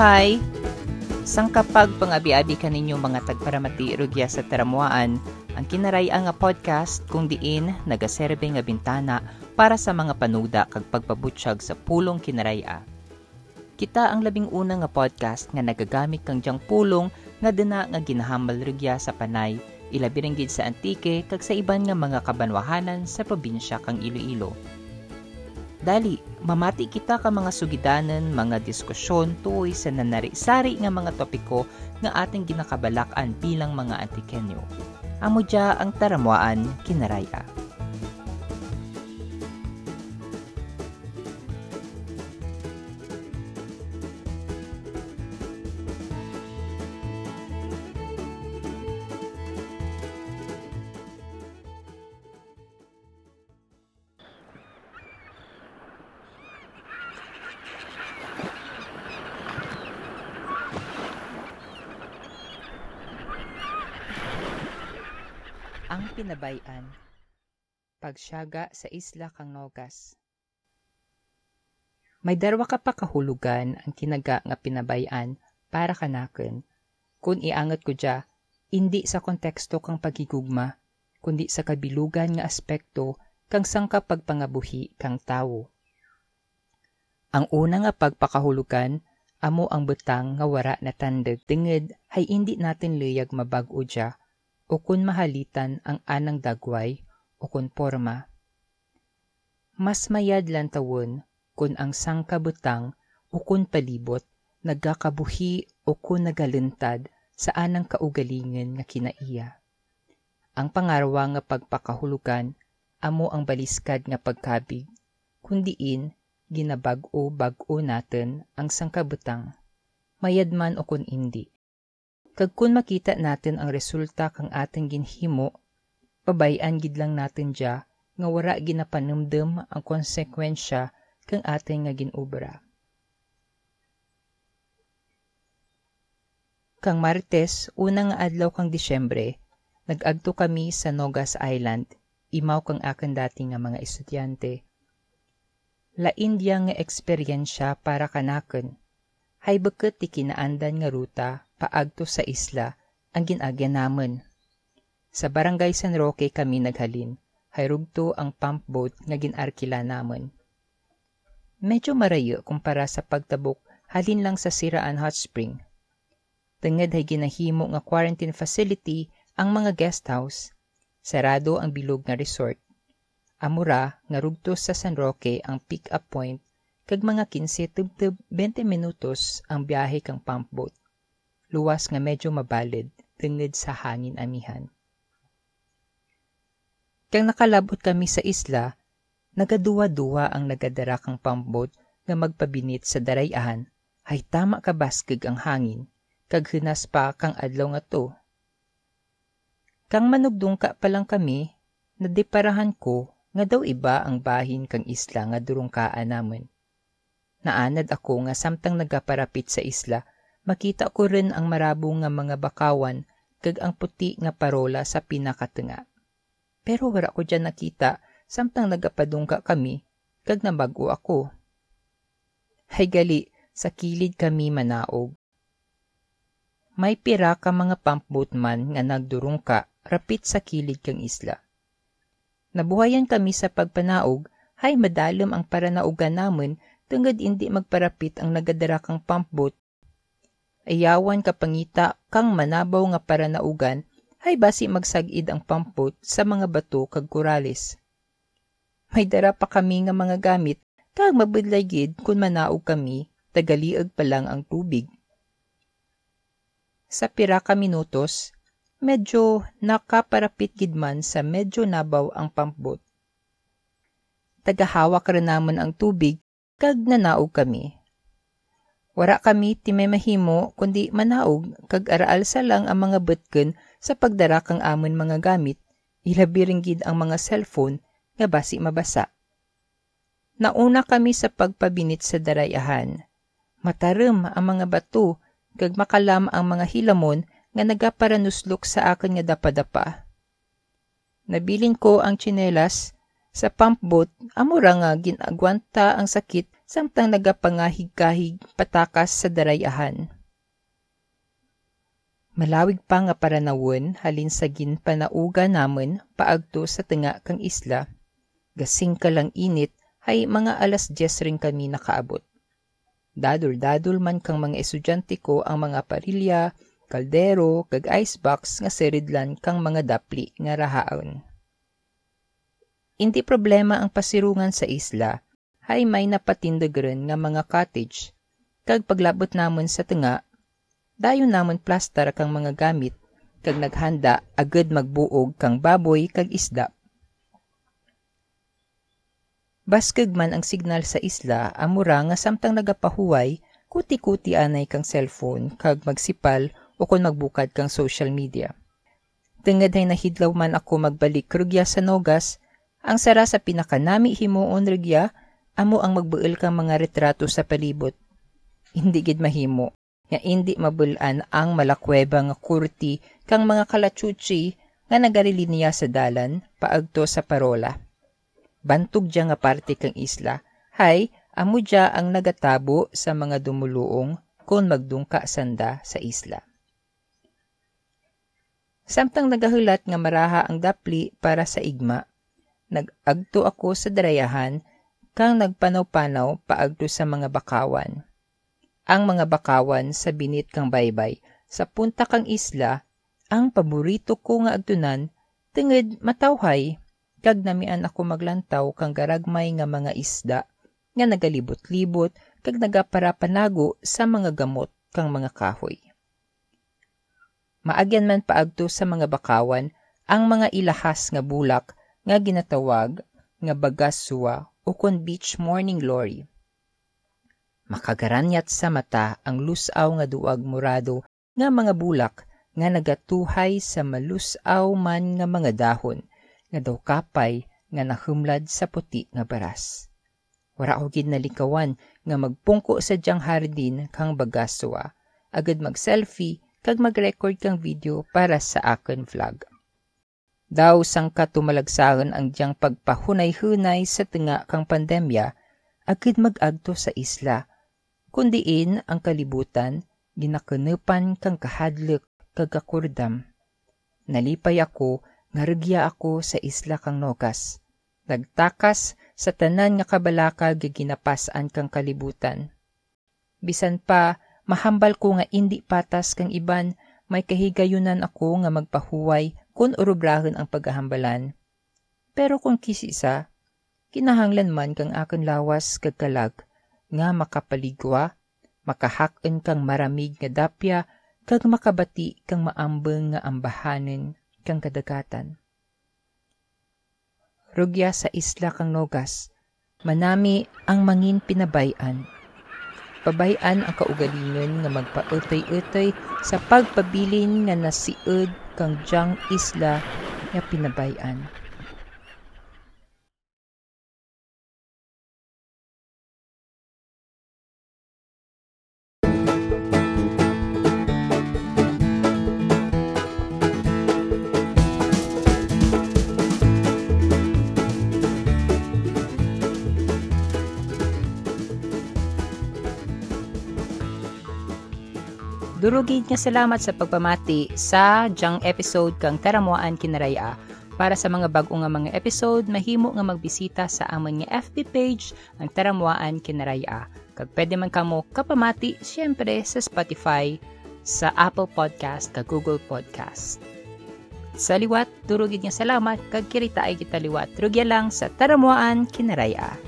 Mabuhay! Sang kapag pangabi-abi kaninyo mga tagparamati rugya sa taramuaan, ang kinaraya nga podcast kung diin nagaserbe nga bintana para sa mga panuda kag pagpabutsyag sa pulong kinaraya. Kita ang labing una nga podcast nga nagagamit kang diyang pulong nga dina nga ginahamal rugya sa panay, ilabi sa antike kag sa iban nga mga kabanwahanan sa probinsya kang Iloilo. Dali, mamati kita ka mga sugidanan, mga diskusyon tuoy sa nanari-sari nga mga topiko nga ating ginakabalakan bilang mga antikenyo. Amo ang taramuan kinaraya. Ang pinabayan Pagsyaga sa isla kang Nogas May darwa ka pa kahulugan ang kinaga nga pinabayan para kanaken. Kung iangat ko dya, hindi sa konteksto kang pagigugma, kundi sa kabilugan nga aspekto kang sangka pagpangabuhi kang tawo. Ang una nga pagpakahulugan, amo ang betang nga wara na tandag tinged hay hindi natin liyag mabag-o dya o kun mahalitan ang anang dagway o kun porma. Mas mayad lang tawon kun ang sangkabutang o kun palibot nagkakabuhi o kun nagalintad sa anang kaugalingan nga kinaiya. Ang pangarwa nga pagpakahulugan amo ang baliskad nga pagkabig, kundiin ginabag-o bag-o natin ang sangkabutang, mayad man o kun hindi. Kag kun makita natin ang resulta kang ating ginhimo, pabayan gid lang natin dya nga wara ginapanumdum ang konsekwensya kang ating nga ginubra. Kang Martes, unang adlaw kang Disyembre, nag-agto kami sa Nogas Island, imaw kang akin dati nga mga estudyante. La India nga eksperyensya para kanaken, hay bakit ti kinaandan nga ruta paagto sa isla ang ginagya namon. Sa barangay San Roque kami naghalin, hayrugto ang pump boat nga ginarkila namon. Medyo marayo kumpara sa pagtabok halin lang sa Siraan Hot Spring. Tenged hay ginahimo nga quarantine facility ang mga guest house. Sarado ang bilog nga resort. Amura nga rugto sa San Roque ang pick-up point kag mga 15 tubtub 20 minutos ang biyahe kang pump boat. Luwas nga medyo mabalid tungod sa hangin amihan. Kang nakalabot kami sa isla, nagaduwa-duwa ang nagadara kang pump boat nga magpabinit sa darayahan, ay tama ka baskig ang hangin, kag hinas pa kang adlaw nga to. Kang manugdong ka pa lang kami, nadiparahan ko nga daw iba ang bahin kang isla nga durungkaan namon. Naanad ako nga samtang nagaparapit sa isla, makita ko rin ang marabo nga mga bakawan kag ang puti nga parola sa pinakatunga. Pero wala ko dyan nakita samtang nagapadungka kami kag nabago ako. Hay gali, sa kilid kami manaog. May pira ka mga pump boat man nga nagdurong ka rapit sa kilid kang isla. Nabuhayan kami sa pagpanaog, hay madalom ang paranaugan namon tungod hindi magparapit ang nagadara kang pump boat. Ayawan kapangita kang manabaw nga paranaugan, hay basi magsagid ang pump boat sa mga bato kag kuralis. May dara pa kami nga mga gamit, kag mabudlay gid kun manaog kami, tagaliag pa lang ang tubig. Sa pira ka minutos, medyo nakaparapit gid man sa medyo nabaw ang pump boat. Tagahawak rin naman ang tubig kag nanaog kami. Wara kami ti may mahimo kundi manaog kag araal sa lang ang mga betken sa pagdara kang amon mga gamit, ilabi rin gid ang mga cellphone nga basi mabasa. Nauna kami sa pagpabinit sa darayahan. Matarem ang mga bato kag makalam ang mga hilamon nga nagaparanuslok sa akin nga dapadapa. Nabilin ko ang tsinelas sa pump boat amura nga ginagwanta ang sakit samtang nagapangahig-kahig patakas sa darayahan. Malawig pa nga para nawon halin sa ginpanauga namon paagto sa tanga kang isla. Gasing ka lang init hay mga alas 10 rin kami nakaabot. Dadul-dadul man kang mga estudyante ko ang mga parilya, kaldero, kag icebox nga seridlan kang mga dapli nga rahaon. Hindi problema ang pasirungan sa isla, hay may napatindagren nga mga cottage. Kag paglabot namon sa tanga, dayon namon plaster kang mga gamit, kag naghanda agad magbuog kang baboy kag isda. Baskag man ang signal sa isla, amura nga samtang nagapahuway, kuti-kuti anay kang cellphone kag magsipal o kung magbukad kang social media. Tungod ay nahidlaw man ako magbalik rugya sa Nogas, ang sara sa pinakanami himuon rugya, amo ang magbuil kang mga retrato sa palibot. Hindi gid mahimo nga indi mabulan ang malakweba nga kurti kang mga kalachuchi nga nagarilinya sa dalan paagto sa parola. Bantog dya nga parte kang isla, hay amo dya ang nagatabo sa mga dumuluong kung magdungka sanda sa isla. Samtang nagahulat nga maraha ang dapli para sa igma, nagagto ako sa darayahan kang nagpanaw-panaw paagto sa mga bakawan ang mga bakawan sa binit kang baybay sa punta kang isla ang paborito ko nga agtunan tenged matawhay kag namian ako maglantaw kang garagmay nga mga isda nga nagalibot-libot kag nagaparapanago sa mga gamot kang mga kahoy. Maagyan man paagto sa mga bakawan ang mga ilahas nga bulak nga ginatawag nga bagaswa o kon beach morning glory Makagaranyat sa mata ang lusaw nga duag murado nga mga bulak nga nagatuhay sa malusaw man nga mga dahon nga daw kapay nga nahumlad sa puti nga baras. Wara ko gid nalikawan nga magpungko sa diyang hardin kang bagaswa, agad mag-selfie kag mag-record kang video para sa akon vlog. Daw sang katumalagsaon ang diyang pagpahunay-hunay sa tinga kang pandemya, agad mag-agto sa isla kundiin ang kalibutan, ginakanupan kang kahadlok kagakurdam. Nalipay ako, ngarugya ako sa isla kang Nogas. Nagtakas sa tanan nga kabalaka giginapasan kang kalibutan. Bisan pa, mahambal ko nga indi patas kang iban, may kahigayunan ako nga magpahuway kung urubrahon ang paghahambalan. Pero kung kisisa, kinahanglan man kang akon lawas kagkalag, nga makapaligwa, makahakon kang maramig nga dapya, kag makabati kang maambeng nga ambahanen kang kadagatan. Rugya sa isla kang Nogas, manami ang mangin pinabayan. Pabayan ang kaugalingon nga magpautay-utay sa pagpabilin nga nasiud kang jang isla nga pinabayan. Durugid nga salamat sa pagpamati sa jang episode kang Taramuan Kinaraya. Para sa mga bago nga mga episode, mahimo nga magbisita sa amon nga FB page ang Taramuan Kinaraya. Kag pwede man kamo kapamati syempre sa Spotify, sa Apple Podcast, kag Google Podcast. Sa liwat, durugid nga salamat kag kirita ay kita liwat. Rugya lang sa Taramuan Kinaraya.